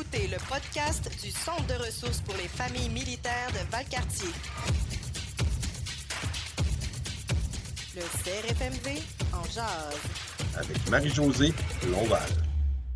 écoutez le podcast du Centre de ressources pour les familles militaires de Valcartier. Le CRFMV en jazz. Avec Marie-Josée Lonval.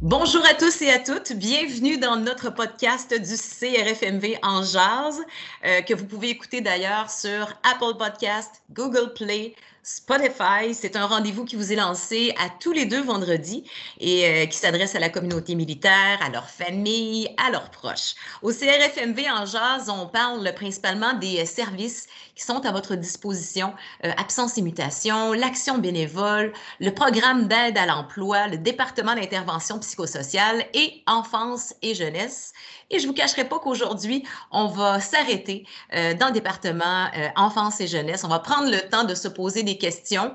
Bonjour à tous et à toutes. Bienvenue dans notre podcast du CRFMV en jazz, euh, que vous pouvez écouter d'ailleurs sur Apple Podcast, Google Play, Spotify. C'est un rendez-vous qui vous est lancé à tous les deux vendredis et euh, qui s'adresse à la communauté militaire, à leurs familles, à leurs proches. Au CRFMV en jazz, on parle principalement des euh, services qui sont à votre disposition, euh, absence et mutation, l'action bénévole, le programme d'aide à l'emploi, le département d'intervention psychosociale et enfance et jeunesse. Et je ne vous cacherai pas qu'aujourd'hui, on va s'arrêter euh, dans le département euh, enfance et jeunesse. On va prendre le temps de se poser des questions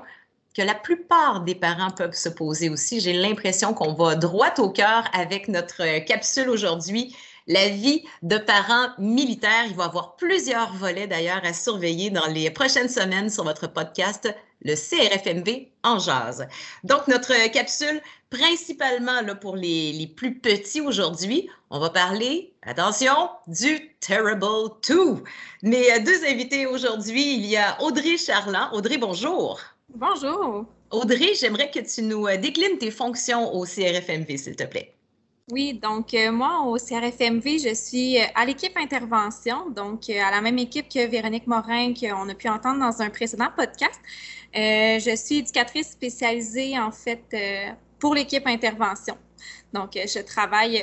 que la plupart des parents peuvent se poser aussi. J'ai l'impression qu'on va droit au cœur avec notre euh, capsule aujourd'hui. La vie de parents militaires. Il va y avoir plusieurs volets d'ailleurs à surveiller dans les prochaines semaines sur votre podcast, le CRFMV en jazz. Donc, notre capsule, principalement là, pour les, les plus petits aujourd'hui, on va parler, attention, du Terrible 2. Mes deux invités aujourd'hui, il y a Audrey Charland. Audrey, bonjour. Bonjour. Audrey, j'aimerais que tu nous déclines tes fonctions au CRFMV, s'il te plaît. Oui, donc euh, moi, au CRFMV, je suis euh, à l'équipe intervention, donc euh, à la même équipe que Véronique Morin, qu'on a pu entendre dans un précédent podcast. je suis éducatrice spécialisée, en fait, pour l'équipe intervention. Donc, je travaille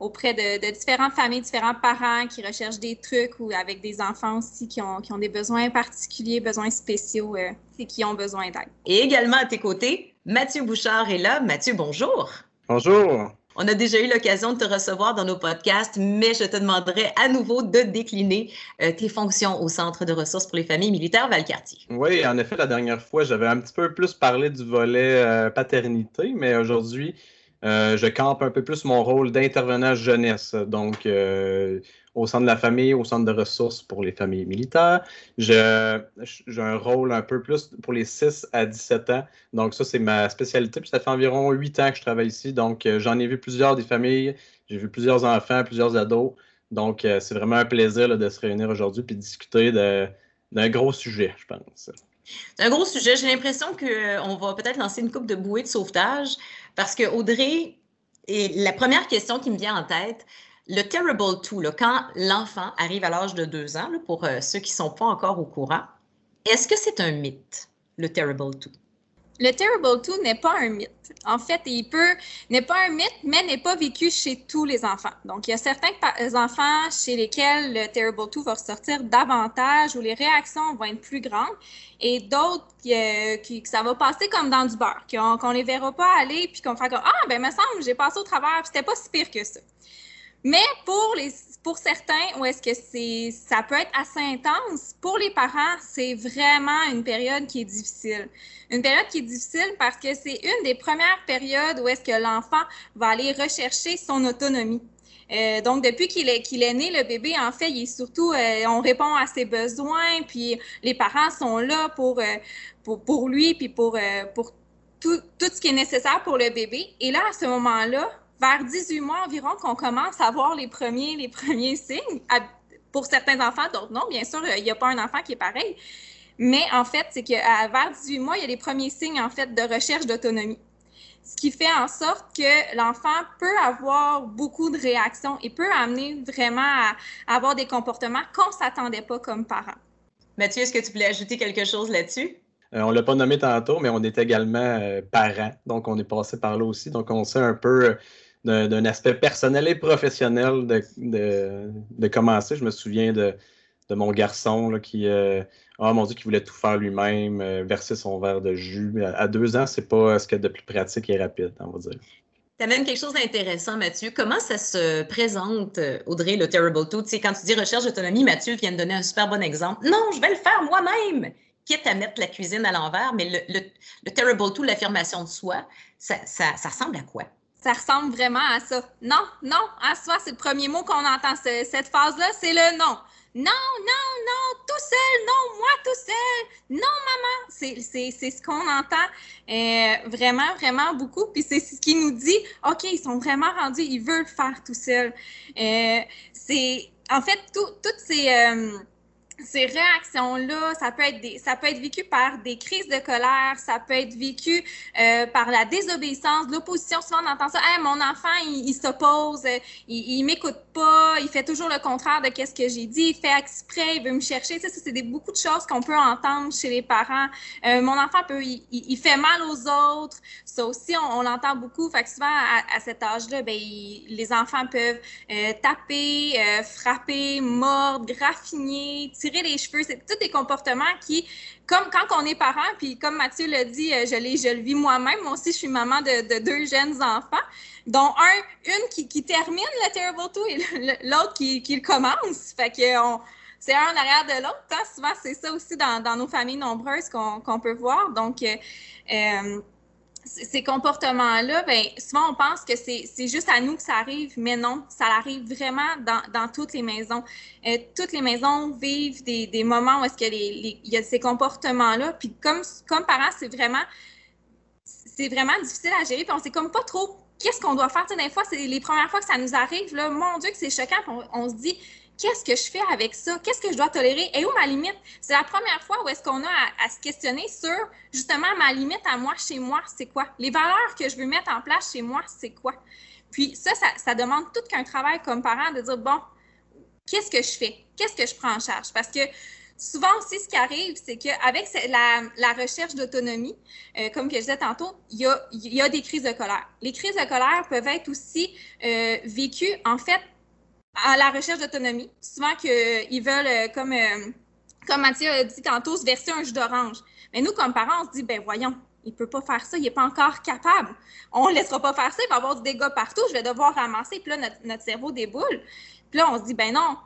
auprès de, de, différentes familles, différents parents qui recherchent des trucs ou avec des enfants aussi qui ont, qui ont des besoins particuliers, besoins spéciaux et qui ont besoin d'aide. Et également à tes côtés, Mathieu Bouchard est là. Mathieu, bonjour. Bonjour. On a déjà eu l'occasion de te recevoir dans nos podcasts, mais je te demanderai à nouveau de décliner euh, tes fonctions au Centre de ressources pour les familles militaires Valcartier. Oui, en effet, la dernière fois, j'avais un petit peu plus parlé du volet euh, paternité, mais aujourd'hui, euh, je campe un peu plus mon rôle d'intervenant jeunesse. Donc, au sein de la famille, au centre de ressources pour les familles militaires. J'ai un rôle un peu plus pour les 6 à 17 ans. Donc, ça, c'est ma spécialité. Puis ça fait environ 8 ans que je travaille ici. Donc, euh, j'en ai vu plusieurs des familles. J'ai vu plusieurs enfants, plusieurs ados. Donc, c'est vraiment un plaisir de se réunir aujourd'hui et de discuter d'un gros sujet, je pense. C'est un gros sujet. J'ai l'impression qu'on va peut-être lancer une coupe de bouée de sauvetage parce que Audrey, et la première question qui me vient en tête, le Terrible 2, quand l'enfant arrive à l'âge de deux ans, pour euh, ceux qui ne sont pas encore au courant, est-ce que c'est un mythe, le Terrible 2? Le Terrible 2 n'est pas un mythe. En fait, il peut, n'est pas un mythe, mais n'est pas vécu chez tous les enfants. Donc, il y a certains enfants chez lesquels le Terrible 2 va ressortir davantage, où les réactions vont être plus grandes, et d'autres euh, qui, ça va passer comme dans du beurre, qu'on ne les verra pas aller, puis qu'on fera comme Ah, ben, me semble, j'ai passé au travers, c'était pas si pire que ça. Mais pour, les, pour certains, où est-ce que c'est, ça peut être assez intense, pour les parents, c'est vraiment une période qui est difficile. Une période qui est difficile parce que c'est une des premières périodes où est-ce que l'enfant va aller rechercher son autonomie. Euh, donc, depuis qu'il est, qu'il est né, le bébé, en fait, il est surtout, euh, on répond à ses besoins, puis les parents sont là pour, euh, pour, pour, lui, puis pour, pour tout, tout ce qui est nécessaire pour le bébé. Et là, à ce moment-là, vers 18 mois environ qu'on commence à voir les premiers, les premiers signes. Pour certains enfants, d'autres non. Bien sûr, il n'y a pas un enfant qui est pareil. Mais en fait, c'est qu'à vers 18 mois, il y a les premiers signes en fait de recherche d'autonomie. Ce qui fait en sorte que l'enfant peut avoir beaucoup de réactions et peut amener vraiment à, avoir des comportements qu'on ne s'attendait pas comme parents. Mathieu, est-ce que tu voulais ajouter quelque chose là-dessus? Euh, on ne l'a pas nommé tantôt, mais on est également euh, parents. Donc, on est passé par là aussi. Donc, on sait un peu d'un aspect personnel et professionnel de, de, commencer. Je me souviens de, de mon garçon là, qui, euh, oh mon Dieu, qui voulait tout faire lui-même, euh, verser son verre de jus. À, deux ans, c'est pas ce qu'il y a de plus pratique et rapide, on va dire. Tu même quelque chose d'intéressant, Mathieu. Comment ça se présente, Audrey, le Terrible Two? Tu sais, quand tu dis recherche d'autonomie, Mathieu vient de donner un super bon exemple. Non, je vais le faire moi-même! Quitte à mettre la cuisine à l'envers, mais le, le, Terrible Two, l'affirmation de soi, ça, ça ressemble à quoi? Ça ressemble vraiment à ça. Non, non, à soi, c'est le premier mot qu'on entend. cette phase-là, c'est le non. non, non, non, tout seul, non, moi tout seul, non, maman. C'est ce qu'on entend euh, vraiment, vraiment beaucoup. Puis c'est ce qui nous dit, OK, ils sont vraiment rendus, ils veulent faire tout seul. Euh, c'est, en fait, toutes ces... Euh, ces réactions-là, ça peut être ça peut être vécu par des crises de colère, ça peut être vécu euh, par la désobéissance, l'opposition. Souvent, on entend ça. Hey, mon enfant, il, s'oppose, il, il m'écoute pas, il fait toujours le contraire de qu'est-ce que j'ai dit, il fait exprès, il veut me chercher. Ça, c'est beaucoup de choses qu'on peut entendre chez les parents. Euh, mon enfant peut, il, il, fait mal aux autres. Ça aussi, on, l'entend beaucoup. Fait que souvent, à, cet âge-là, ben, les enfants peuvent euh, taper, euh, frapper, mordre, graffiner, tirer les cheveux. C'est tous des comportements qui, comme quand on est parent, puis comme Mathieu l'a dit, euh, je, je le vis moi-même. Moi aussi, je suis maman de, deux jeunes enfants, dont un, une qui, qui termine le Terrible 2 et l'autre qui, qui, le commence. Fait que c'est un en arrière de l'autre. Hein. Souvent, c'est ça aussi dans, nos familles nombreuses qu'on peut voir. Donc, euh ces comportements-là, ben, souvent on pense que c'est juste à nous que ça arrive, mais non, ça arrive vraiment dans, toutes les maisons. Euh, toutes les maisons vivent des, moments où qu'il y, a ces comportements-là. Puis comme, parents, c'est vraiment, difficile à gérer. Puis on sait comme pas trop qu'est-ce qu'on doit faire. Tu des fois, c'est les premières fois que ça nous arrive, là, mon Dieu, que c'est choquant. On, on, se dit, qu'est-ce que je fais avec ça? Qu'est-ce que je dois tolérer? Et où ma limite? C'est la première fois où est-ce qu'on a à, se questionner sur justement ma limite à moi, chez moi, c'est quoi? Les valeurs que je veux mettre en place chez moi, c'est quoi? Puis ça, ça, demande tout qu'un travail comme parent de dire, bon, qu'est-ce que je fais? Qu'est-ce que je prends en charge? Parce que souvent aussi, ce qui arrive, c'est qu'avec la, recherche d'autonomie, euh, comme que je disais tantôt, il y, a, il y, a, des crises de colère. Les crises de colère peuvent être aussi euh, vécues, en fait, à la recherche d'autonomie. Souvent qu'ils veulent, euh, comme, euh, comme Mathieu a dit tantôt, se verser un jus d'orange. Mais nous, comme parents, on se dit, ben voyons, il ne peut pas faire ça, il n'est pas encore capable. On ne laissera pas faire ça, il va avoir du dégât partout, je vais devoir ramasser. Puis là, notre, cerveau déboule. Puis là, on se dit, ben non,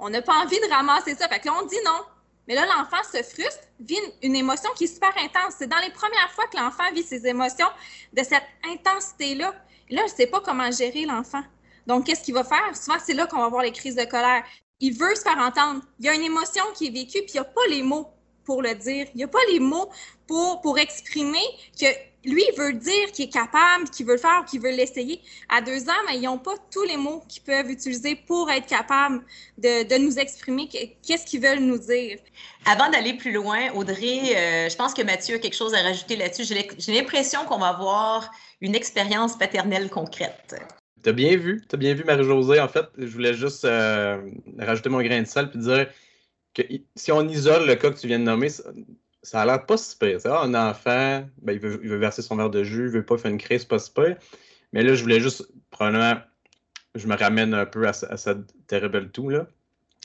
on n'a pas envie de ramasser ça. Fait que là, on dit non. Mais là, l'enfant se frustre, vit une, émotion qui est super intense. C'est dans les premières fois que l'enfant vit ses émotions de cette intensité-là. Là, je ne sais pas comment gérer l'enfant. Donc, qu'est-ce qu'il va faire? Souvent, c'est là qu'on va voir les crises de colère. Il veut se faire entendre. Il y a une émotion qui est vécue, puis il n'y a pas les mots pour le dire. Il n'y a pas les mots pour, pour exprimer que lui, il veut dire qu'il est capable, qu'il veut le faire, qu'il veut l'essayer. À deux ans, mais ils n'ont pas tous les mots qu'ils peuvent utiliser pour être capables de, de nous exprimer qu'est-ce qu'ils veulent nous dire. Avant d'aller plus loin, Audrey, euh, je pense que Mathieu a quelque chose à rajouter là-dessus. J'ai l'impression qu'on va avoir une expérience paternelle concrète. T'as bien vu, t'as bien vu Marie-Josée. En fait, je voulais juste euh, rajouter mon grain de sel puis dire que si on isole le cas que tu viens de nommer, ça, a l'air pas si pire. un enfant, ben, il, veut, verser son verre de jus, il veut pas faire une crise, pas si pire. Mais là, je voulais juste, probablement, je me ramène un peu à, cette terrible tout, là.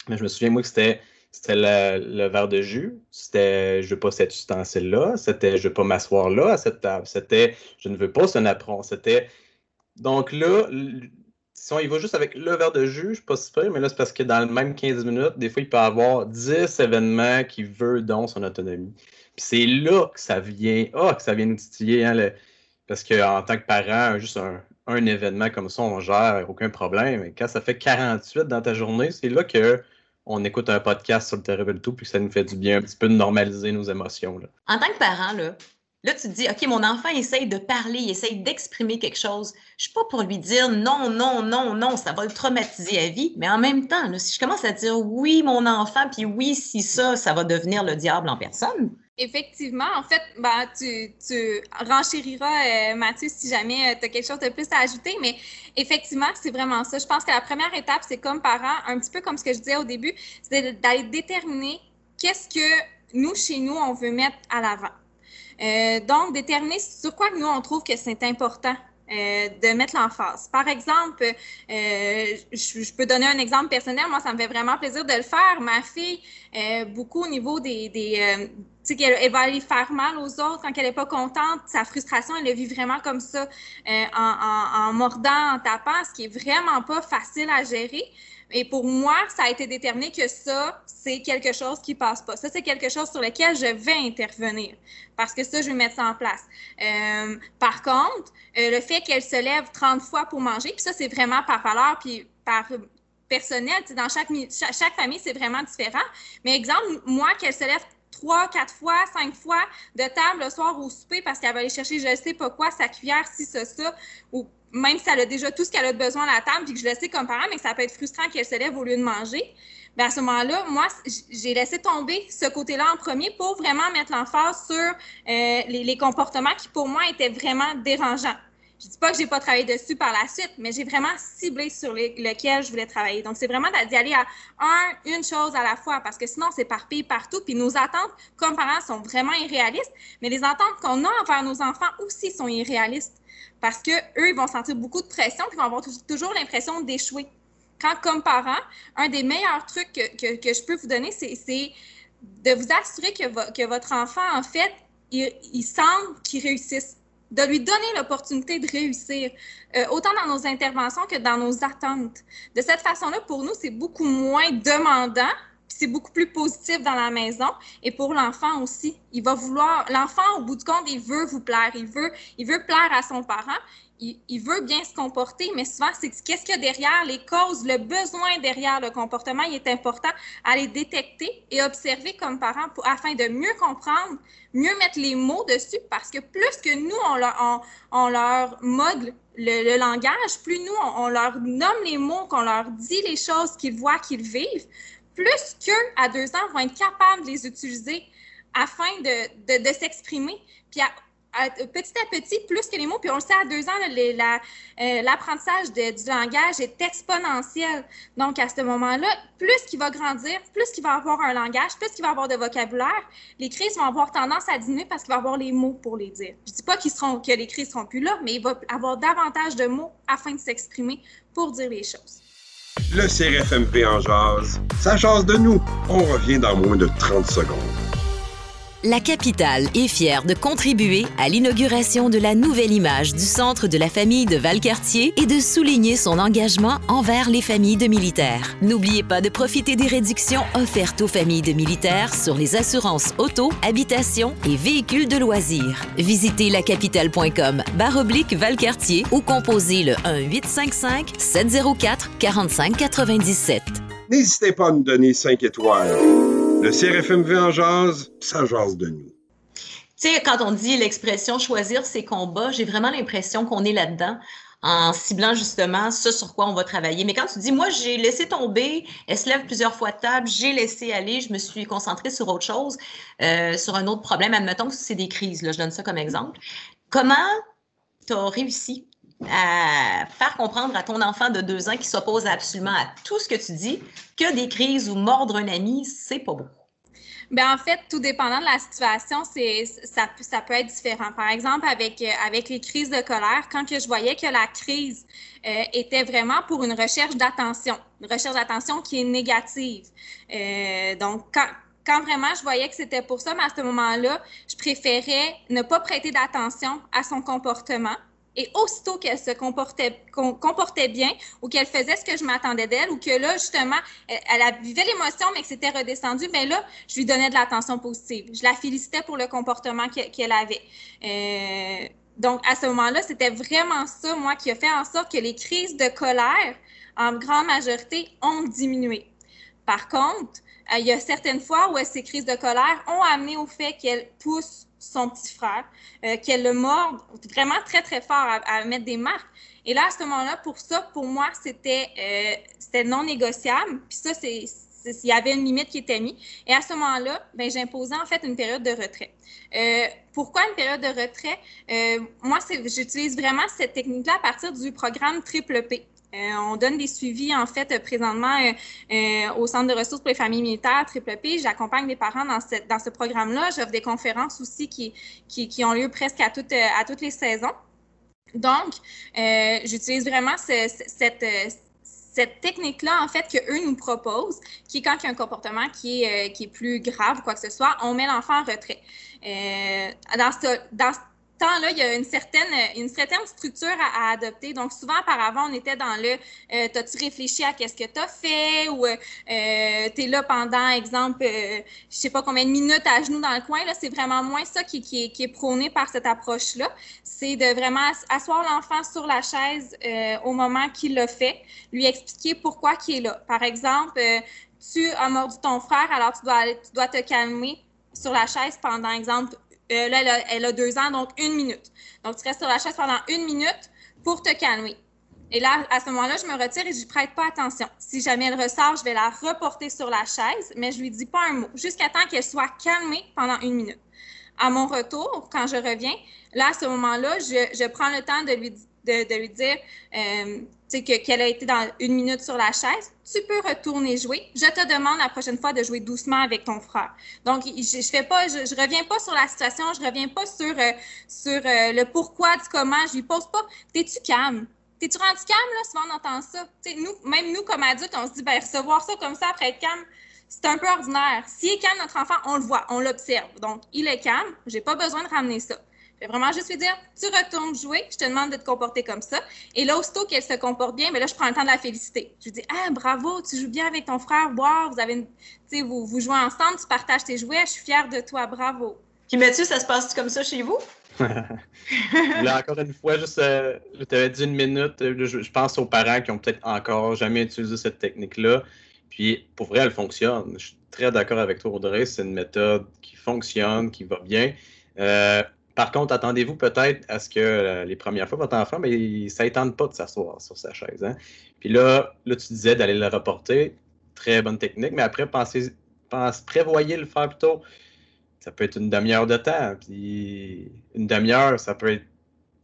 Mais je me souviens, moi, que c'était c'était le, verre de jus, c'était je veux pas cet ustensile-là, c'était je veux pas m'asseoir là à cette table, c'était je ne veux pas ce napperon, c'était donc là, si on y va juste avec le verre de jus, je suis pas super, mais là, c'est parce que dans le même 15 minutes, des fois, il peut avoir 10 événements qui veulent dans son autonomie. Puis c'est là que ça vient, ah, que ça vient nous titiller, hein, parce qu'en tant que parent, juste un, événement comme ça, on gère, aucun problème. Mais quand ça fait 48 dans ta journée, c'est là que on écoute un podcast sur le Terrible Tout, puis que ça nous fait du bien un petit peu de normaliser nos émotions. Là. En tant que parent, là, Là, tu te dis, OK, mon enfant essaye de parler, il essaye d'exprimer quelque chose. Je ne suis pas pour lui dire non, non, non, non, ça va le traumatiser à vie. Mais en même temps, si je commence à dire oui, mon enfant, puis oui, si ça, ça va devenir le diable en personne. Effectivement, en fait, ben, tu, tu renchériras, euh, Mathieu, si jamais euh, tu as quelque chose de plus à ajouter, mais effectivement, c'est vraiment ça. Je pense que la première étape, c'est comme parent, un petit peu comme ce que je disais au début, c'est d'aller déterminer qu'est-ce que nous, chez nous, on veut mettre à l'avant. Euh, donc, déterminer sur quoi nous, on trouve que c'est important euh, de mettre l'emphase. Par exemple, euh, je, peux donner un exemple personnel. Moi, ça me fait vraiment plaisir de le faire. Ma fille, beaucoup au niveau des... sais, qu'elle elle va aller faire mal aux autres quand elle n'est pas contente. Sa frustration, elle le vit vraiment comme ça, en, en, en, mordant, en tapant, ce qui est vraiment pas facile à gérer. Et pour moi, ça a été déterminé que ça, c'est quelque chose qui passe pas. Ça, c'est quelque chose sur lequel je vais intervenir parce que ça, je vais mettre ça en place. Euh, par contre, euh, le fait qu'elle se lève 30 fois pour manger, puis ça, c'est vraiment par valeur, puis par personnel. Dans chaque, chaque, famille, c'est vraiment différent. Mais exemple, moi, qu'elle se lève trois, quatre fois, cinq fois de table le soir au souper parce qu'elle va aller chercher je ne sais pas quoi, sa cuillère, si, ça, ça, ou même si elle a déjà tout ce qu'elle a besoin à la table, puis que je le sais comme parent, mais que ça peut être frustrant qu'elle se lève au lieu de manger. Bien, à ce moment-là, moi, j'ai laissé tomber ce côté-là en premier pour vraiment mettre l'emphase sur euh, les, les, comportements qui, pour moi, étaient vraiment dérangeants. Je dis pas que j'ai pas travaillé dessus par la suite, mais j'ai vraiment ciblé sur lequel je voulais travailler. Donc, c'est vraiment d'y aller à un, une chose à la fois, parce que sinon, c'est éparpillé partout. Puis nos attentes, comme parents, sont vraiment irréalistes, mais les attentes qu'on a envers nos enfants aussi sont irréalistes, parce que eux, ils vont sentir beaucoup de pression, puis ils vont avoir toujours l'impression d'échouer. Quand, comme parent, un des meilleurs trucs que, que, je peux vous donner, c'est de vous assurer que, votre enfant, en fait, il semble qu'il réussisse de lui donner l'opportunité de réussir, euh, autant dans nos interventions que dans nos attentes. De cette façon-là, pour nous, c'est beaucoup moins demandant, c'est beaucoup plus positif dans la maison. Et pour l'enfant aussi, il va vouloir, l'enfant, au bout du compte, il veut vous plaire, il veut, il veut plaire à son parent, il, veut bien se comporter, mais souvent, c'est qu'est-ce qu'il y a derrière les causes, le besoin derrière le comportement, il est important à les détecter et observer comme parents afin de mieux comprendre, mieux mettre les mots dessus, parce que plus que nous, on leur, on, le, langage, plus nous, on, leur nomme les mots, qu'on leur dit les choses qu'ils voient, qu'ils vivent, plus qu'eux, à deux ans, vont être capables de les utiliser afin de, de, s'exprimer. Puis petit à petit, plus que les mots, puis on le sait à deux ans, euh, l'apprentissage du langage est exponentiel. Donc, à ce moment-là, plus qu'il va grandir, plus qu'il va avoir un langage, plus qu'il va avoir de vocabulaire, les crises vont avoir tendance à diminuer parce qu'il va avoir les mots pour les dire. Je ne dis pas seront, que les crises ne seront plus là, mais il va avoir davantage de mots afin de s'exprimer pour dire les choses. Le CRFMP en jazz, ça jase de nous. On revient dans moins de 30 secondes la capitale est fière de contribuer à l'inauguration de la nouvelle image du Centre de la famille de Valcartier et de souligner son engagement envers les familles de militaires. N'oubliez pas de profiter des réductions offertes aux familles de militaires sur les assurances auto, habitation et véhicules de loisirs. Visitez lacapitale.com oblique Valcartier ou composez le 1-855-704-4597. N'hésitez pas à nous donner 5 étoiles. Le CRFMV en jazz, ça jase de nous. Tu sais, quand on dit l'expression choisir ses combats, j'ai vraiment l'impression qu'on est là-dedans en ciblant justement ce sur quoi on va travailler. Mais quand tu dis, moi, j'ai laissé tomber, elle se lève plusieurs fois de table, j'ai laissé aller, je me suis concentrée sur autre chose, euh, sur un autre problème, admettons que c'est des crises, là, je donne ça comme exemple. Comment tu as réussi à faire comprendre à ton enfant de deux ans qui s'oppose absolument à tout ce que tu dis que des crises ou mordre un ami, c'est pas beau. Bien, en fait, tout dépendant de la situation, c'est, ça, ça peut être différent. Par exemple, avec, avec les crises de colère, quand que je voyais que la crise euh, était vraiment pour une recherche d'attention, une recherche d'attention qui est négative. Euh, donc, quand, quand vraiment je voyais que c'était pour ça, mais à ce moment-là, je préférais ne pas prêter d'attention à son comportement et aussitôt qu'elle se comportait, bien ou qu'elle faisait ce que je m'attendais d'elle ou que là, justement, elle, elle vivait l'émotion, mais que c'était redescendu, bien là, je lui donnais de l'attention positive. Je la félicitais pour le comportement qu'elle avait. Euh, donc, à ce moment-là, c'était vraiment ça, moi, qui a fait en sorte que les crises de colère, en grande majorité, ont diminué. Par contre, euh, il y a certaines fois où ces crises de colère ont amené au fait qu'elle pousse son petit frère, euh, qu'elle le morde vraiment très, très fort à, mettre des marques. Et là, à ce moment-là, pour ça, pour moi, c'était euh, non négociable. Puis ça, c'est il y avait une limite qui était mise. Et à ce moment-là, ben, j'imposais en fait une période de retrait. Euh, pourquoi une période de retrait? Moi, j'utilise vraiment cette technique-là à partir du programme Triple P. Euh, on donne des suivis, en fait, présentement euh, euh, au Centre de ressources pour les familles militaires, Triple P. J'accompagne des parents dans, dans ce programme-là. J'offre des conférences aussi qui, qui, ont lieu presque à, toutes, à toutes les saisons. Donc, j'utilise vraiment cette, cette technique-là, en fait, qu'eux nous proposent, qui est quand il y a un comportement qui est, qui est plus grave ou quoi que ce soit, on met l'enfant en retrait. dans, ce, temps-là, il y a une certaine, une certaine structure à, adopter. Donc, souvent, auparavant, on était dans le euh, T'as-tu réfléchi à qu'est-ce que tu as fait? Ou euh, tu es là pendant, exemple, euh, je sais pas combien de minutes à genoux dans le coin. Là, c'est vraiment moins ça qui, est, prôné par cette approche-là. C'est de vraiment asseoir l'enfant sur la chaise euh, au moment qu'il le fait, lui expliquer pourquoi il est là. Par exemple, tu as mordu ton frère, alors tu dois, tu dois te calmer sur la chaise pendant, exemple, euh, là, elle a, deux ans, donc une minute. Donc, tu restes sur la chaise pendant une minute pour te calmer. Et là, à ce moment-là, je me retire et je ne prête pas attention. Si jamais elle ressort, je vais la reporter sur la chaise, mais je ne lui dis pas un mot, jusqu'à temps qu'elle soit calmée pendant une minute. À mon retour, quand je reviens, là, à ce moment-là, je, prends le temps de lui, de, lui dire, euh, qu'elle a été dans une minute sur la chaise, tu peux retourner jouer. Je te demande la prochaine fois de jouer doucement avec ton frère. Donc, je, je je, reviens pas sur la situation, je reviens pas sur, euh, sur euh, le pourquoi du comment, je lui pose pas. T'es-tu calme? T'es-tu rendu calme, là? Souvent, on entend ça. nous, même nous, comme adultes, on se dit, ben, recevoir ça comme ça après être calme, c'est un peu ordinaire. S'il est calme, notre enfant, on le voit, on l'observe. Donc, il est calme, j'ai pas besoin de ramener ça. Je vais vraiment juste lui dire, tu retournes jouer, je te demande de te comporter comme ça. Et là, aussitôt qu'elle se comporte bien, mais ben là, je prends le temps de la féliciter. Je lui dis, ah, bravo, tu joues bien avec ton frère, wow, vous avez, une... vous, vous jouez ensemble, tu partages tes jouets, je suis fière de toi, bravo. Puis Mathieu, ça se passe comme ça chez vous? là, encore une fois, juste, euh, tu avais dit une minute, euh, je, pense aux parents qui ont peut-être encore jamais utilisé cette technique-là. Puis, pour vrai, elle fonctionne. Je suis très d'accord avec toi, Audrey. C'est une méthode qui fonctionne, qui va bien. Euh, par contre, attendez-vous peut-être à ce que euh, les premières fois, votre enfant, mais ça pas de s'asseoir sur sa chaise. Hein. Puis là, là, tu disais d'aller le reporter. Très bonne technique. Mais après, pensez, pense, prévoyez le faire plutôt. Ça peut être une demi-heure de temps. Puis une demi-heure, ça peut être.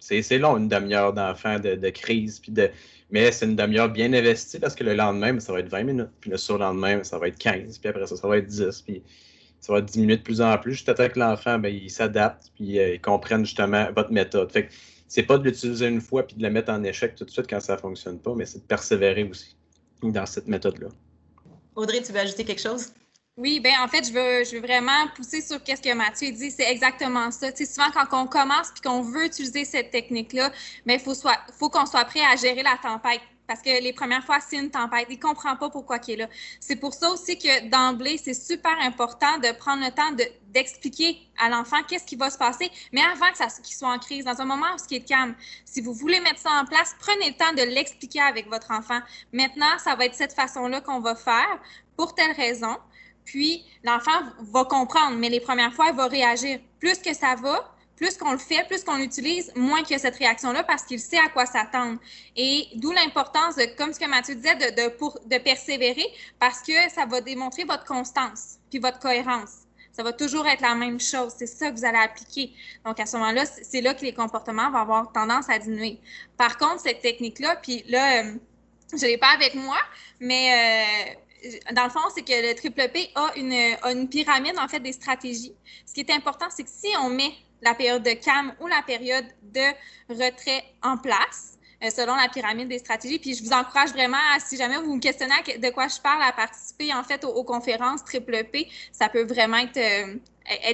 C'est long, une demi-heure d'enfant de, crise. Puis de, mais c'est une demi-heure bien investie parce que le lendemain, ça va être 20 minutes. Puis le surlendemain, ça va être 15. Puis après ça, ça va être 10. Puis ça va diminuer de plus en plus juste à que l'enfant ben, il s'adapte puis euh, il comprenne justement votre méthode. Fait que c'est pas de l'utiliser une fois puis de la mettre en échec tout de suite quand ça fonctionne pas, mais c'est de persévérer aussi dans cette méthode-là. Audrey, tu veux ajouter quelque chose? Oui, ben en fait, je veux, je veux vraiment pousser sur ce que Mathieu dit. C'est exactement ça. Tu sais, souvent, quand on commence puis qu'on veut utiliser cette technique-là, mais ben, il faut qu'on soit prêt à gérer la tempête parce que les premières fois, c'est une tempête. Il ne comprend pas pourquoi il est là. C'est pour ça aussi que d'emblée, c'est super important de prendre le temps d'expliquer à l'enfant qu'est-ce qui va se passer, mais avant qu'il soit en crise, dans un moment où ce est calme. Si vous voulez mettre ça en place, prenez le temps de l'expliquer avec votre enfant. Maintenant, ça va être cette façon-là qu'on va faire pour telle raison. Puis, l'enfant va comprendre, mais les premières fois, il va réagir. Plus que ça va, plus qu'on le fait, plus qu'on l'utilise, moins qu'il y a cette réaction-là parce qu'il sait à quoi s'attendre. Et d'où l'importance, comme ce que Mathieu disait, de persévérer parce que ça va démontrer votre constance puis votre cohérence. Ça va toujours être la même chose. C'est ça que vous allez appliquer. Donc, à ce moment-là, c'est là que les comportements vont avoir tendance à diminuer. Par contre, cette technique-là, puis là, euh, je ne l'ai pas avec moi, mais euh, dans le fond, c'est que le triple P a une, pyramide, en fait, des stratégies. Ce qui est important, c'est que si on met la période de calme ou la période de retrait en place euh, selon la pyramide des stratégies. Puis je vous encourage vraiment, si jamais vous me questionnez de quoi je parle, à participer en fait aux, conférences Triple P. Ça peut vraiment être, euh,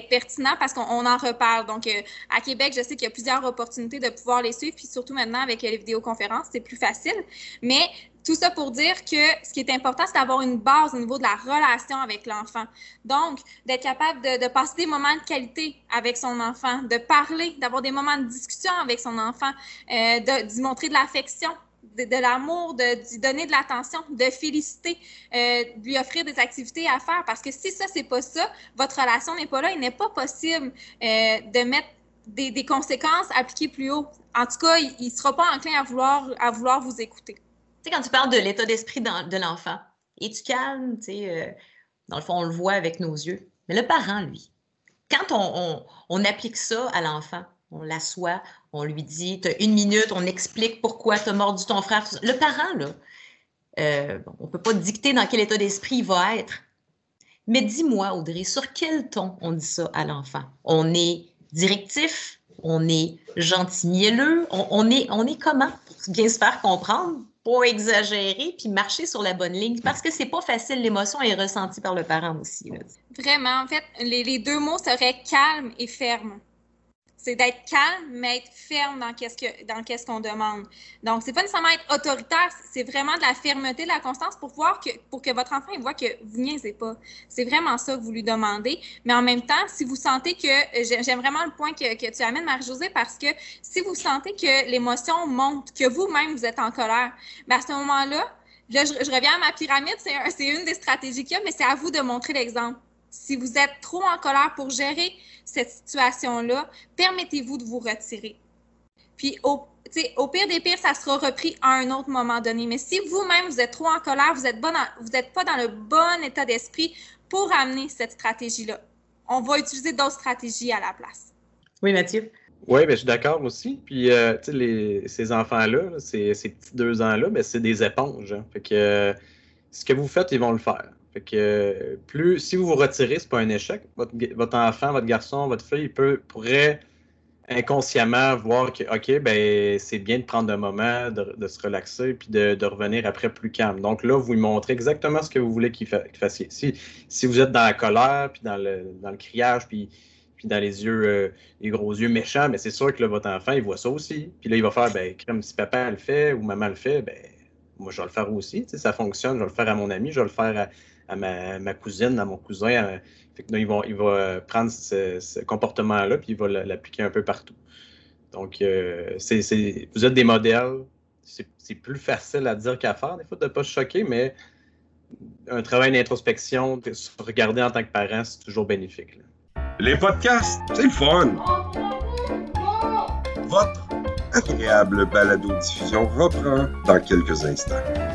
pertinent parce qu'on en reparle. Donc, euh, à Québec, je sais qu'il y a plusieurs opportunités de pouvoir les suivre, puis surtout maintenant avec les vidéoconférences, c'est plus facile. Mais tout ça pour dire que ce qui est important, c'est d'avoir une base au niveau de la relation avec l'enfant. Donc, d'être capable de, passer des moments de qualité avec son enfant, de parler, d'avoir des moments de discussion avec son enfant, euh, lui montrer de l'affection, de, l'amour, de, donner de l'attention, de féliciter, euh, de lui offrir des activités à faire. Parce que si ça, c'est pas ça, votre relation n'est pas là, il n'est pas possible euh, de mettre des, conséquences appliquées plus haut. En tout cas, il ne sera pas enclin à vouloir, à vouloir vous écouter sais, quand tu parles de l'état d'esprit de l'enfant, es-tu calme? Tu sais, euh, dans le fond, on le voit avec nos yeux. Mais le parent, lui, quand on, applique ça à l'enfant, on l'assoit, on lui dit, tu as une minute, on explique pourquoi tu as mordu ton frère. Le parent, là, euh, on ne peut pas dicter dans quel état d'esprit il va être. Mais dis-moi, Audrey, sur quel ton on dit ça à l'enfant? On est directif, on est gentil mielleux, on, est, on est comment pour bien se faire comprendre? Pas exagérer, puis marcher sur la bonne ligne, parce que c'est pas facile, l'émotion est ressentie par le parent aussi. Vraiment, en fait, les, deux mots seraient calme et ferme. C'est d'être calme, mais être ferme dans qu'est-ce qu'on demande. Donc, c'est pas nécessairement être autoritaire, c'est vraiment de la fermeté, de la constance pour voir que votre enfant voit que vous niaisez pas. C'est vraiment ça que vous lui demandez. Mais en même temps, si vous sentez que j'aime vraiment le point que, tu amènes, Marie-Josée, parce que si vous sentez que l'émotion monte, que vous-même vous êtes en colère, bien à ce moment-là, je, je, reviens à ma pyramide, c'est une des stratégies qu'il y a, mais c'est à vous de montrer l'exemple. Si vous êtes trop en colère pour gérer cette situation-là, permettez-vous de vous retirer. Puis au, au, pire des pires, ça sera repris à un autre moment donné. Mais si vous-même, vous êtes trop en colère, vous n'êtes pas dans le bon état d'esprit pour amener cette stratégie-là, on va utiliser d'autres stratégies à la place. Oui, Mathieu? Oui, ben, je suis d'accord aussi. Puis, euh, les, ces enfants-là, ces, ces, petits deux ans-là, ben, c'est des éponges. Hein. Fait que euh, ce que vous faites, ils vont le faire. Fait que plus, si vous vous retirez, c'est pas un échec. Votre, enfant, votre garçon, votre fille, il peut, pourrait inconsciemment voir que, OK, ben, c'est bien de prendre un moment, de, se relaxer, puis de, revenir après plus calme. Donc là, vous lui montrez exactement ce que vous voulez qu'il fasse. Si, si vous êtes dans la colère, puis dans le, dans le criage, puis, puis dans les yeux, euh, les gros yeux méchants, mais ben, c'est sûr que là, votre enfant, il voit ça aussi. Puis là, il va faire, ben, comme si papa le fait ou maman le fait, ben, moi, je vais le faire aussi. Tu ça fonctionne, je vais le faire à mon ami, je vais le faire à, à ma, cousine, à mon cousin. fait que, il, va, prendre ce, comportement-là, puis il va l'appliquer un peu partout. Donc, euh, vous êtes des modèles. C'est, plus facile à dire qu'à faire, des fois, de ne pas se choquer, mais un travail d'introspection, se regarder en tant que parent, c'est toujours bénéfique. Les podcasts, c'est fun! Votre agréable balado-diffusion reprend dans quelques instants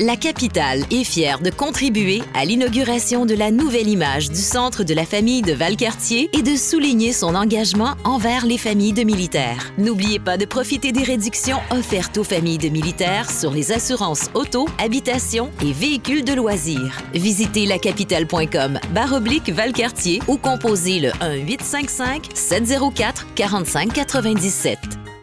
la capitale est fière de contribuer à l'inauguration de la nouvelle image du centre de la famille de Valcartier et de souligner son engagement envers les familles de militaires. N'oubliez pas de profiter des réductions offertes aux familles de militaires sur les assurances auto, habitation et véhicules de loisirs. Visitez lacapitale.com baroblique Valcartier ou composez le 1 855 704 45 97.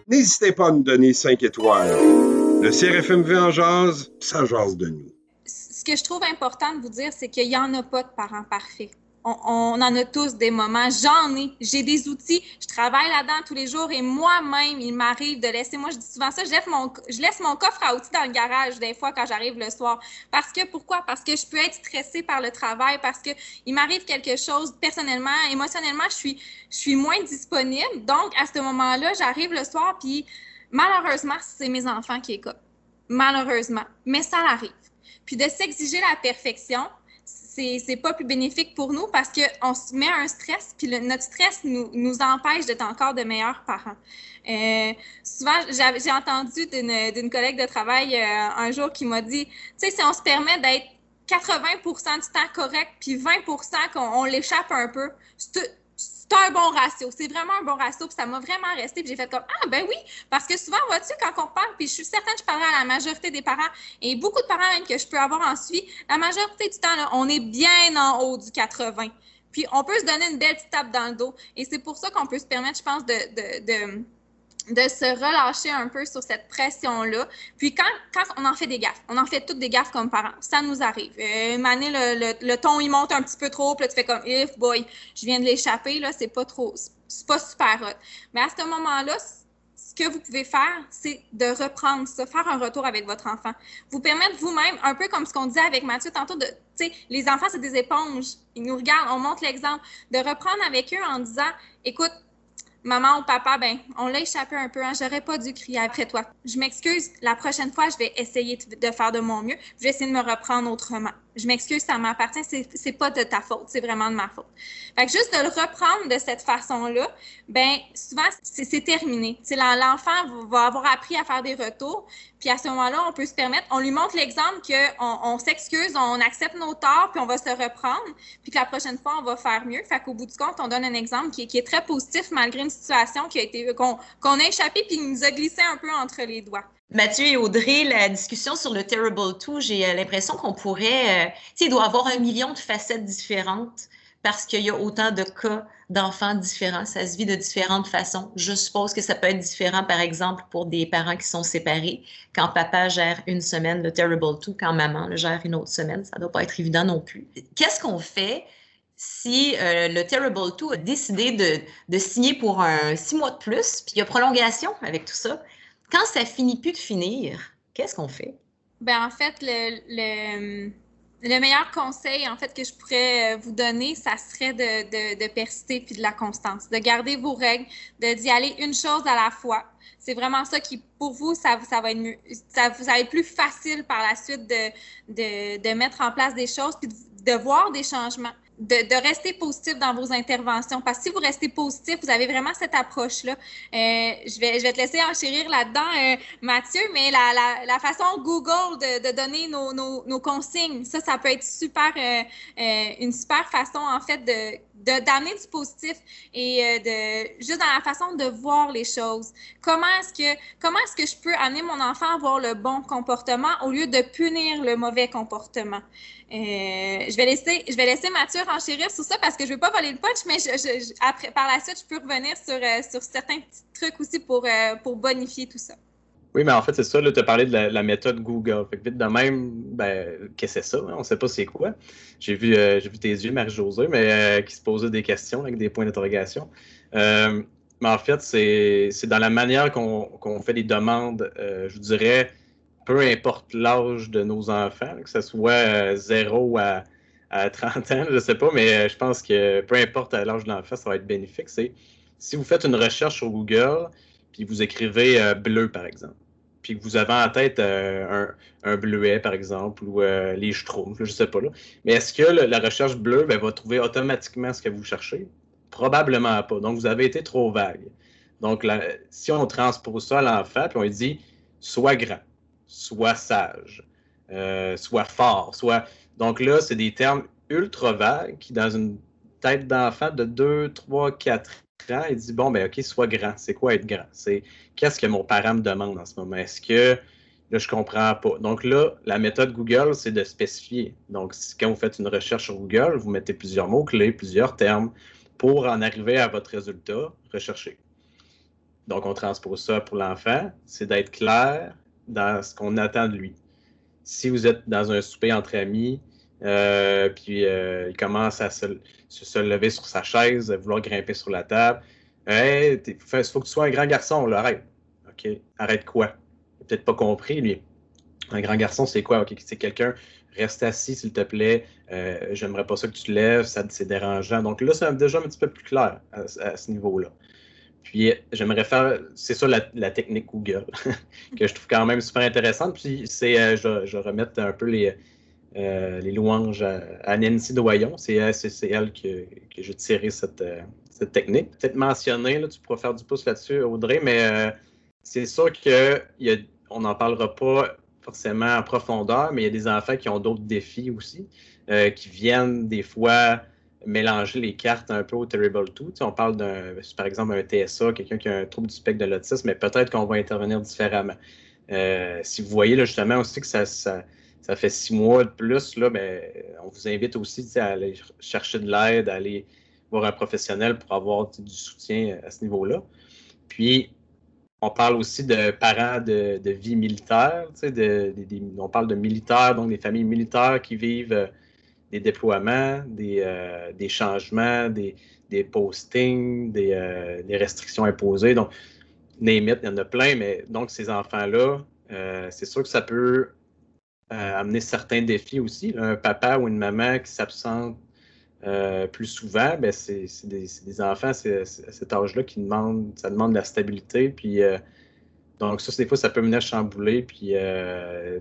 N'hésitez pas à nous donner 5 étoiles. Le CRFMV en jase, ça jase de nous. Ce que je trouve important de vous dire, c'est qu'il n'y en a pas de parents parfaits. On, en a tous des moments. J'en ai. J'ai des outils. Je travaille là-dedans tous les jours et moi-même, il m'arrive de laisser. Moi, je dis souvent ça. Je laisse, mon, coffre à outils dans le garage des fois quand j'arrive le soir. Parce que pourquoi? Parce que je peux être stressée par le travail, parce qu'il m'arrive quelque chose personnellement, émotionnellement, je suis, je suis moins disponible. Donc, à ce moment-là, j'arrive le soir puis Malheureusement, c'est mes enfants qui écoutent. Malheureusement. Mais ça arrive. Puis de s'exiger la perfection, c'est pas plus bénéfique pour nous parce qu'on se met un stress, puis notre stress nous, nous empêche d'être encore de meilleurs parents. Euh, souvent, j'ai entendu d'une collègue de travail euh, un jour qui m'a dit, tu sais, si on se permet d'être 80% du temps correct, puis 20% qu'on l'échappe un peu, c'est un bon ratio. C'est vraiment un bon ratio. Puis ça m'a vraiment resté. Puis j'ai fait comme Ah, ben oui. Parce que souvent, vois-tu, quand on parle, puis je suis certaine que je parlerai à la majorité des parents et beaucoup de parents même que je peux avoir en suivi, la majorité du temps, on est bien en haut du 80. Puis on peut se donner une belle petite tape dans le dos. Et c'est pour ça qu'on peut se permettre, je pense, de se relâcher un peu sur cette pression-là. Puis quand, quand on en fait des gaffes, on en fait toutes des gaffes comme parents, ça nous arrive. Euh, Mané, le, le, ton, il monte un petit peu trop, puis là, tu fais comme, if, boy, je viens de l'échapper, là, c'est pas trop, c'est pas super hot. Mais à ce moment-là, ce que vous pouvez faire, c'est de reprendre ça, faire un retour avec votre enfant. Vous permettre vous-même, un peu comme ce qu'on disait avec Mathieu tantôt, de, les enfants, c'est des éponges. Ils nous regardent, on montre l'exemple. De reprendre avec eux en disant, écoute, maman ou papa, ben, on l'a échappé un peu, hein, j'aurais pas dû crier après toi. Je m'excuse, la prochaine fois, je vais essayer de faire de mon mieux, je vais essayer de me reprendre autrement. Je m'excuse, ça m'appartient, c'est pas de ta faute, c'est vraiment de ma faute. Fait que juste de le reprendre de cette façon-là, ben souvent, c'est terminé. L'enfant va avoir appris à faire des retours, puis à ce moment-là, on peut se permettre, on lui montre l'exemple qu'on on, s'excuse, on accepte nos torts, puis on va se reprendre, puis que la prochaine fois, on va faire mieux. Fait qu'au bout du compte, on donne un exemple qui est, très positif malgré une situation qui a été qu'on a échappé puis qui nous a glissé un peu entre les doigts. Mathieu et Audrey, la discussion sur le Terrible 2, j'ai euh, l'impression qu'on pourrait, euh, il doit avoir un million de facettes différentes parce qu'il y a autant de cas d'enfants différents. Ça se vit de différentes façons. Je suppose que ça peut être différent, par exemple, pour des parents qui sont séparés. Quand papa gère une semaine le Terrible 2, quand maman le gère une autre semaine, ça ne doit pas être évident non plus. Qu'est-ce qu'on fait si euh, le Terrible 2 a décidé de, de, signer pour un six mois de plus, puis il y a prolongation avec tout ça, quand ça finit plus de finir, qu'est-ce qu'on fait? Ben, en fait, le, le, le, meilleur conseil en fait, que je pourrais euh, vous donner, ça serait de, persister puis de la constance, de garder vos règles, de d'y aller une chose à la fois. C'est vraiment ça qui, pour vous, ça, va être être plus facile par la suite de, mettre en place des choses puis de voir des changements de, rester positif dans vos interventions. Parce que si vous restez positif, vous avez vraiment cette approche-là. Euh, je, vais, te laisser enchérir là-dedans, euh, Mathieu, mais la, façon Google de, de donner nos, consignes, ça, ça peut être super, euh une super façon, en fait, de d'amener du positif et euh, de juste dans la façon de voir les choses. Comment est-ce que comment est-ce que je peux amener mon enfant à avoir le bon comportement au lieu de punir le mauvais comportement? Euh, je, vais laisser, je vais laisser Mathieu enchérir sur ça parce que je veux pas voler le punch, mais je, je, après, par la suite, je peux revenir sur, euh, sur certains petits trucs aussi pour, pour bonifier tout ça. Oui, mais en fait, c'est ça, tu as parlé de la, méthode Google. Fait que vite de même, ben, qu'est-ce que c'est ça? Hein? On ne sait pas c'est quoi. J'ai vu, euh, vu tes yeux, Marie-Josée, mais euh, qui se posait des questions avec des points d'interrogation. Euh, mais en fait, c'est dans la manière qu'on qu fait des demandes, je vous dirais, peu importe l'âge de nos enfants, que ce soit 0 à, à 30 ans, je ne sais pas, mais je pense que peu importe l'âge de l'enfant, ça va être bénéfique. C'est si vous faites une recherche sur Google, puis vous écrivez euh, bleu, par exemple, puis que vous avez en tête euh, un, un, bleuet, par exemple, ou euh, les schtroumpfs, je ne sais pas là. Mais est-ce que la recherche bleue ben, va trouver automatiquement ce que vous cherchez? Probablement pas. Donc, vous avez été trop vague. Donc, si on transpose ça à l'enfant, puis on lui dit sois grand, sois sage, euh, sois fort, soit. Donc là, c'est des termes ultra vagues qui, dans une tête d'enfant de 2, 3, 4 ans, il dit bon, ben OK, sois grand. C'est quoi être grand? C'est qu'est-ce que mon parent me demande en ce moment? Est-ce que là, je comprends pas? Donc là, la méthode Google, c'est de spécifier. Donc, quand vous faites une recherche sur Google, vous mettez plusieurs mots-clés, plusieurs termes pour en arriver à votre résultat recherché. Donc, on transpose ça pour l'enfant, c'est d'être clair dans ce qu'on attend de lui. Si vous êtes dans un souper entre amis, euh, puis euh, il commence à se, lever sur sa chaise, à vouloir grimper sur la table. Hey, il faut que tu sois un grand garçon, là, arrête. OK, arrête quoi? Il peut-être pas compris, lui. Un grand garçon, c'est quoi? OK, c'est quelqu'un, reste assis, s'il te plaît. Euh, J'aimerais pas ça que tu te lèves, ça c'est dérangeant. Donc là, c'est déjà un petit peu plus clair à, ce niveau-là. Puis j'aimerais faire, c'est ça la, technique Google, que je trouve quand même super intéressante. Puis c'est, je, je remette un peu les, euh, les louanges à, Nancy Doyon. C'est elle que, que j'ai tiré cette, euh, cette technique. Peut-être mentionner, là, tu pourras faire du pouce là-dessus, Audrey, mais euh, c'est sûr qu'on n'en parlera pas forcément en profondeur, mais il y a des enfants qui ont d'autres défis aussi, euh, qui viennent des fois mélanger les cartes un peu au Terrible 2. Tu sais, on parle d'un, par exemple, un TSA, quelqu'un qui a un trouble du spectre de l'autisme, mais peut-être qu'on va intervenir différemment. Euh, si vous voyez là, justement aussi que ça ça fait six mois de plus, là, ben, on vous invite aussi à aller chercher de l'aide, à aller voir un professionnel pour avoir du soutien à ce niveau-là. Puis, on parle aussi de parents de, de vie militaire. On parle de militaires, donc des familles militaires qui vivent euh, des déploiements, des, euh, des changements, des, des postings, des, euh, des, restrictions imposées. Donc, name it, il y en a plein, mais donc ces enfants-là, c'est sûr que ça peut euh, amener certains défis aussi. Un papa ou une maman qui s'absente euh, plus souvent, ben c'est des, des, enfants à cet âge-là qui demandent, ça demande de la stabilité. Puis, euh, donc, ça, des fois, ça peut mener à chambouler, puis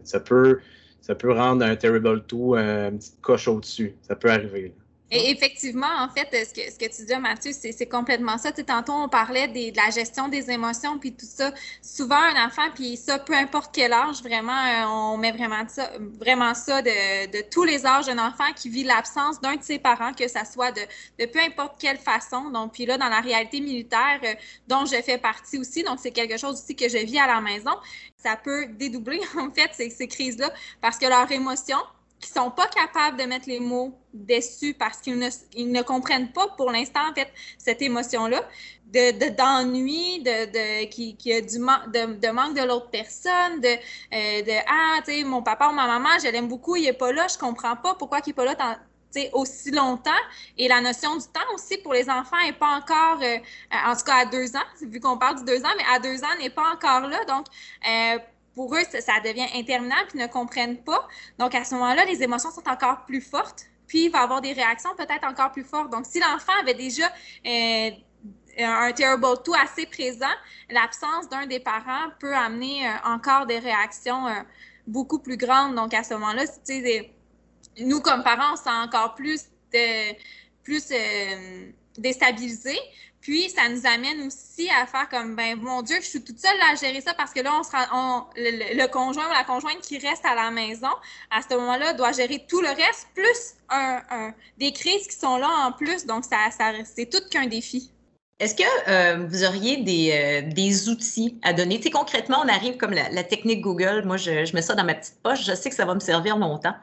ça, peut, ça peut rendre un Terrible 2 une petite coche au-dessus. Ça peut arriver. Et effectivement, en fait, ce que, ce que tu dis, Mathieu, c'est complètement ça. Tu sais, tantôt, on parlait des, de la gestion des émotions, puis tout ça. Souvent, un enfant, puis ça, peu importe quel âge, vraiment, on met vraiment ça, vraiment ça de, de tous les âges d'un enfant qui vit l'absence d'un de ses parents, que ça soit de, de peu importe quelle façon. Donc, puis là, dans la réalité militaire, euh, dont je fais partie aussi, donc c'est quelque chose aussi que je vis à la maison, ça peut dédoubler, en fait, ces, ces crises-là, parce que leurs émotions, qui sont pas capables de mettre les mots déçus parce qu'ils ne, comprennent pas pour l'instant, en fait, cette émotion-là, d'ennui, de, de, de, qui, qui a du de, de manque de l'autre personne, de, euh, de Ah, tu sais, mon papa ou ma maman, je l'aime beaucoup, il est pas là, je comprends pas pourquoi il est pas là aussi longtemps. Et la notion du temps aussi pour les enfants n'est pas encore, euh, en tout cas à deux ans, vu qu'on parle du deux ans, mais à deux ans n'est pas encore là. Donc, euh, pour eux, ça, devient interminable, ils ne comprennent pas. Donc, à ce moment-là, les émotions sont encore plus fortes, puis il va avoir des réactions peut-être encore plus fortes. Donc, si l'enfant avait déjà euh, un terrible two assez présent, l'absence d'un des parents peut amener encore des réactions beaucoup plus grandes. Donc, à ce moment-là, nous, comme parents, on se sent encore plus, de, plus euh, déstabilisés. Puis, ça nous amène aussi à faire comme, ben mon Dieu, je suis toute seule à gérer ça parce que là, on sera, le, conjoint ou la conjointe qui reste à la maison, à ce moment-là, doit gérer tout le reste, plus un, des crises qui sont là en plus. Donc, ça, ça c'est tout qu'un défi. Est-ce que euh, vous auriez des, euh, des, outils à donner? Tu sais, concrètement, on arrive comme la, technique Google. Moi, je, mets ça dans ma petite poche. Je sais que ça va me servir longtemps.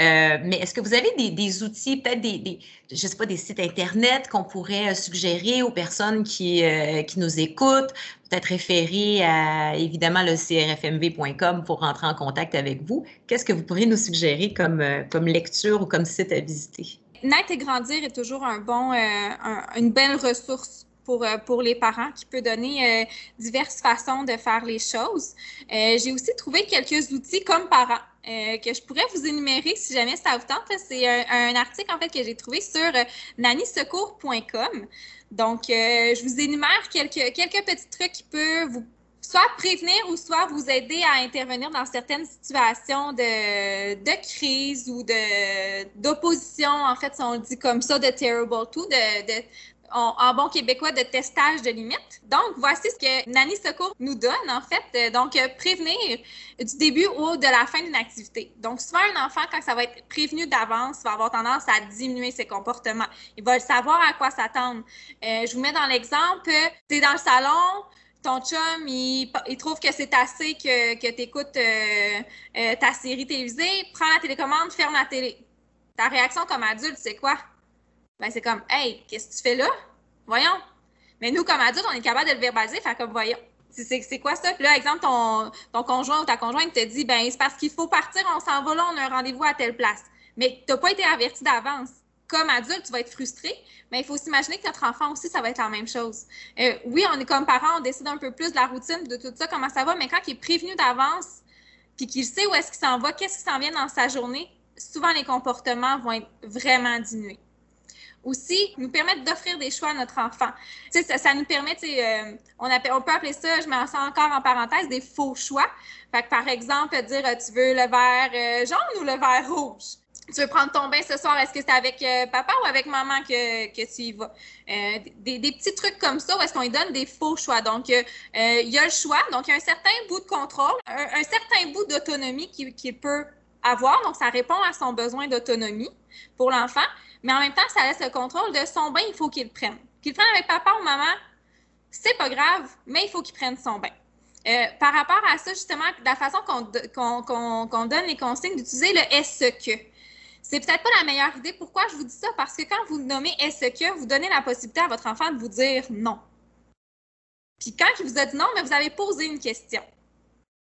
Euh, mais est-ce que vous avez des, des outils, peut-être des, des, je sais pas, des sites Internet qu'on pourrait suggérer aux personnes qui, qui nous écoutent? Peut-être référer à, évidemment, le crfmv.com pour rentrer en contact avec vous. Qu'est-ce que vous pourriez nous suggérer comme, comme lecture ou comme site à visiter? Naître et grandir est toujours un bon, une belle ressource pour, euh, pour les parents qui peut donner euh, diverses façons de faire les choses. Euh, j'ai aussi trouvé quelques outils comme parents. que je pourrais vous énumérer si jamais ça vous tente. C'est un, article en fait que j'ai trouvé sur nannysecours.com. Donc, je vous énumère quelques, quelques petits trucs qui peuvent vous soit prévenir ou soit vous aider à intervenir dans certaines situations de, de crise ou d'opposition, en fait, si on le dit comme ça, de terrible tout, de, de, en, bon québécois de testage de limites. Donc, voici ce que Nanny Secours nous donne, en fait. Euh, donc, euh, prévenir du début ou de la fin d'une activité. Donc, souvent, un enfant, quand ça va être prévenu d'avance, va avoir tendance à diminuer ses comportements. Il va savoir à quoi s'attendre. Euh, je vous mets dans l'exemple, tu es dans le salon, ton chum, il, trouve que c'est assez que, que tu écoutes ta série télévisée, prends la télécommande, ferme la télé. Ta réaction comme adulte, c'est quoi? Ben c'est comme Hey, qu'est-ce que tu fais là? Voyons. Mais nous, comme adultes, on est capable de le verbaliser, faire comme voyons. C'est quoi ça? Puis là, exemple, ton, ton conjoint ou ta conjointe te dit ben c'est parce qu'il faut partir, on s'en va là, on a un rendez-vous à telle place. Mais tu n'as pas été averti d'avance. Comme adulte, tu vas être frustré, mais il faut s'imaginer que notre enfant aussi, ça va être la même chose. Euh, oui, on est comme parents, on décide un peu plus de la routine, de tout ça, comment ça va, mais quand il est prévenu d'avance, puis qu'il sait où est-ce qu'il s'en va, qu'est-ce qui s'en vient dans sa journée, souvent les comportements vont être vraiment diminués aussi nous permettre d'offrir des choix à notre enfant. Ça, nous permet, euh, on, on peut appeler ça, je mets ça encore en parenthèse, des faux choix. Par exemple, dire tu veux le verre euh, jaune ou le verre rouge? Tu veux prendre ton bain ce soir, est-ce que c'est avec euh, papa ou avec maman que, tu y vas? Des, des, petits trucs comme ça où est-ce qu'on lui donne des faux choix? Donc, il y a le choix, donc il y a un certain bout de contrôle, un, certain bout d'autonomie qu'il peut avoir. Donc, ça répond à son besoin d'autonomie pour l'enfant. Mais en même temps, ça laisse le contrôle de son bain, il faut qu'il le prenne. Qu'il le prenne avec papa ou maman, c'est pas grave, mais il faut qu'il prenne son bain. Euh, par rapport à ça, justement, la façon qu'on donne les consignes d'utiliser le est-ce que. C'est peut-être pas la meilleure idée. Pourquoi je vous dis ça? Parce que quand vous nommez est-ce que, vous donnez la possibilité à votre enfant de vous dire non. Puis quand il vous a dit non, mais vous avez posé une question.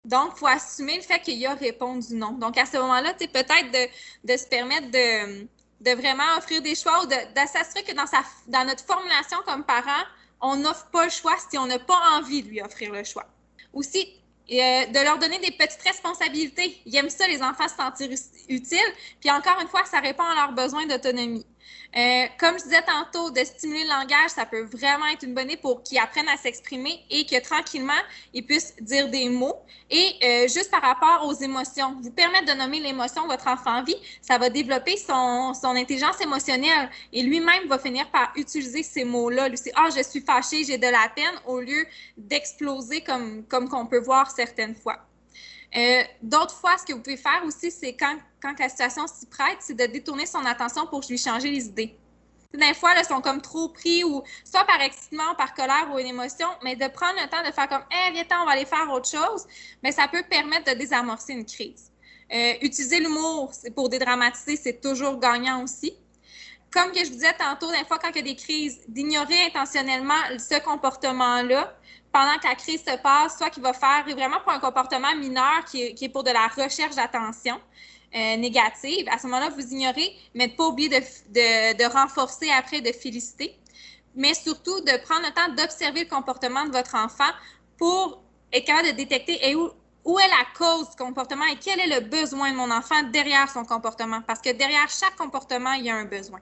Donc, il faut assumer le fait qu'il a répondu non. Donc, à ce moment-là, peut-être de, se permettre de, de vraiment offrir des choix ou de, s'assurer que dans, notre formulation comme parent, on n'offre pas le choix si on n'a pas envie de lui offrir le choix. Aussi, euh, de leur donner des petites responsabilités. Ils aiment ça, les enfants se sentir utiles. Puis encore une fois, ça répond à leurs besoins d'autonomie. Euh, comme je disais tantôt, de stimuler le langage, ça peut vraiment être une bonne idée pour qu'ils apprennent à s'exprimer et que tranquillement, ils puissent dire des mots. Et euh, juste par rapport aux émotions, vous permettre de nommer l'émotion votre enfant vit, ça va développer son, son intelligence émotionnelle et lui-même va finir par utiliser ces mots-là. Lui, c'est « Ah, je suis fâché, j'ai de la peine » au lieu d'exploser comme, comme qu'on peut voir certaines fois. Euh, d'autres fois, ce que vous pouvez faire aussi, c'est quand, la situation s'y prête, c'est de détourner son attention pour lui changer les idées. Des fois, ils sont comme trop pris ou soit par excitement, par colère ou une émotion, mais de prendre le temps de faire comme Eh, viens, on va aller faire autre chose, mais ça peut permettre de désamorcer une crise. Euh, utiliser l'humour pour dédramatiser, c'est toujours gagnant aussi. comme que je vous disais tantôt, des fois, quand il y a des crises, d'ignorer intentionnellement ce comportement-là pendant que la crise se passe, soit qu'il va faire vraiment pour un comportement mineur qui est, pour de la recherche d'attention. Euh, négative, à ce moment-là, vous ignorez, mais ne pas oublier de, de, de, renforcer après, de féliciter, mais surtout de prendre le temps d'observer le comportement de votre enfant pour être capable de détecter et où, où est la cause du comportement et quel est le besoin de mon enfant derrière son comportement. Parce que derrière chaque comportement, il y a un besoin.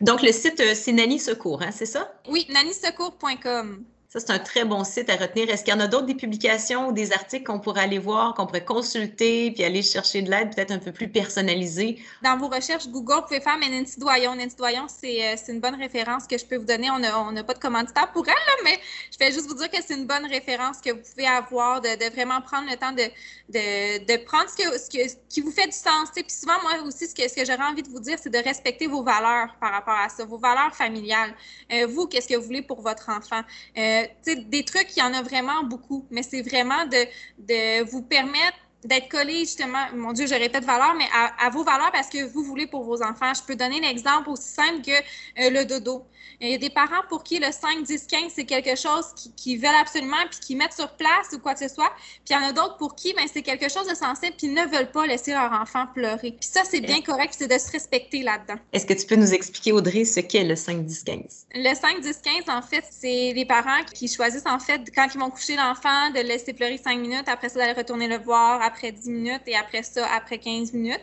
Donc, le site, euh, c'est Nanny Secours, hein, c'est ça? Oui, nannysecours.com. Ça, c'est un très bon site à retenir. Est-ce qu'il y en a d'autres, des publications ou des articles qu'on pourrait aller voir, qu'on pourrait consulter, puis aller chercher de l'aide peut-être un peu plus personnalisée? Dans vos recherches Google, vous pouvez faire mais Nancy Doyon. Nancy Doyon, c'est euh, une bonne référence que je peux vous donner. On n'a pas de commanditaire pour elle, là, mais je vais juste vous dire que c'est une bonne référence que vous pouvez avoir, de, de vraiment prendre le temps de, de, de prendre ce, que, ce, que, qui vous fait du sens. Puis souvent, moi aussi, ce que, ce que j'aurais envie de vous dire, c'est de respecter vos valeurs par rapport à ça, vos valeurs familiales. Euh, vous, qu'est-ce que vous voulez pour votre enfant? Euh, des trucs, il y en a vraiment beaucoup, mais c'est vraiment de, de vous permettre d'être collé justement, mon Dieu, je répète valeur, mais à, vos valeurs parce que vous voulez pour vos enfants. Je peux donner l'exemple aussi simple que euh, le dodo. Il y a des parents pour qui le 5, 10, 15, c'est quelque chose qui, veulent absolument puis qui mettent sur place ou quoi que ce soit. Puis il y en a d'autres pour qui ben, c'est quelque chose de sensible puis ne veulent pas laisser leur enfant pleurer. Puis ça, c'est bien correct, c'est de se respecter là-dedans. Est-ce que tu peux nous expliquer, Audrey, ce qu'est le 5, 10, 15? Le 5, 10, 15, en fait, c'est les parents qui choisissent, en fait, quand ils vont coucher l'enfant, de laisser pleurer 5 minutes, après ça, d'aller retourner le voir après 10 minutes et après ça, après 15 minutes.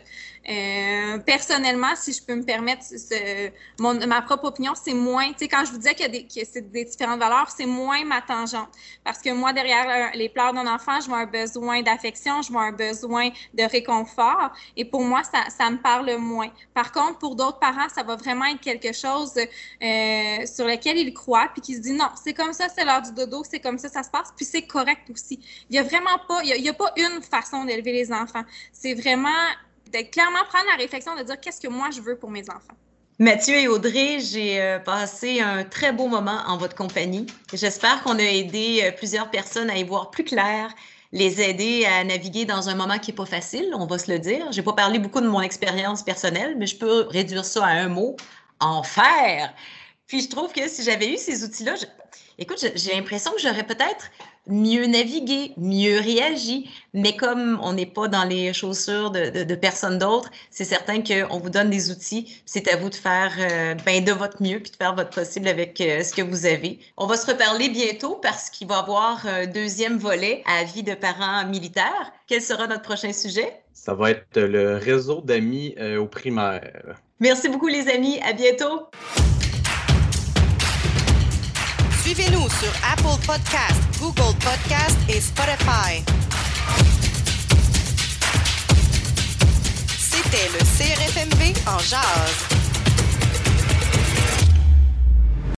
Euh, personnellement, si je peux me permettre mon, ma propre opinion, c'est moins, tu sais, quand je vous disais qu'il y a que c'est des différentes valeurs, c'est moins ma tangente. Parce que moi, derrière les pleurs d'un enfant, je vois un besoin d'affection, je vois un besoin de réconfort. Et pour moi, ça, ça me parle moins. Par contre, pour d'autres parents, ça va vraiment être quelque chose euh, sur lequel ils croient, puis qui se disent non, c'est comme ça, c'est l'heure du dodo, c'est comme ça, ça se passe, puis c'est correct aussi. Il n'y a vraiment pas, il y a pas une façon d'élever les enfants. C'est vraiment de clairement prendre la réflexion de dire qu'est-ce que moi je veux pour mes enfants? Mathieu et Audrey, j'ai euh, passé un très beau moment en votre compagnie. J'espère qu'on a aidé euh, plusieurs personnes à y voir plus clair, les aider à naviguer dans un moment qui n'est pas facile, on va se le dire. Je n'ai pas parlé beaucoup de mon expérience personnelle, mais je peux réduire ça à un mot, enfer. Puis je trouve que si j'avais eu ces outils-là, écoute, j'ai l'impression que j'aurais peut-être mieux naviguer, mieux réagi. Mais comme on n'est pas dans les chaussures de, de, de personne d'autre, c'est certain qu'on vous donne des outils. C'est à vous de faire euh, ben, de votre mieux puis de faire votre possible avec euh, ce que vous avez. On va se reparler bientôt parce qu'il va y avoir un deuxième volet à vie de parents militaires. Quel sera notre prochain sujet? Ça va être le réseau d'amis euh, au primaire. Merci beaucoup les amis. À bientôt. Suivez-nous sur Apple Podcast, Google Podcast et Spotify. C'était le CRFMV en jazz.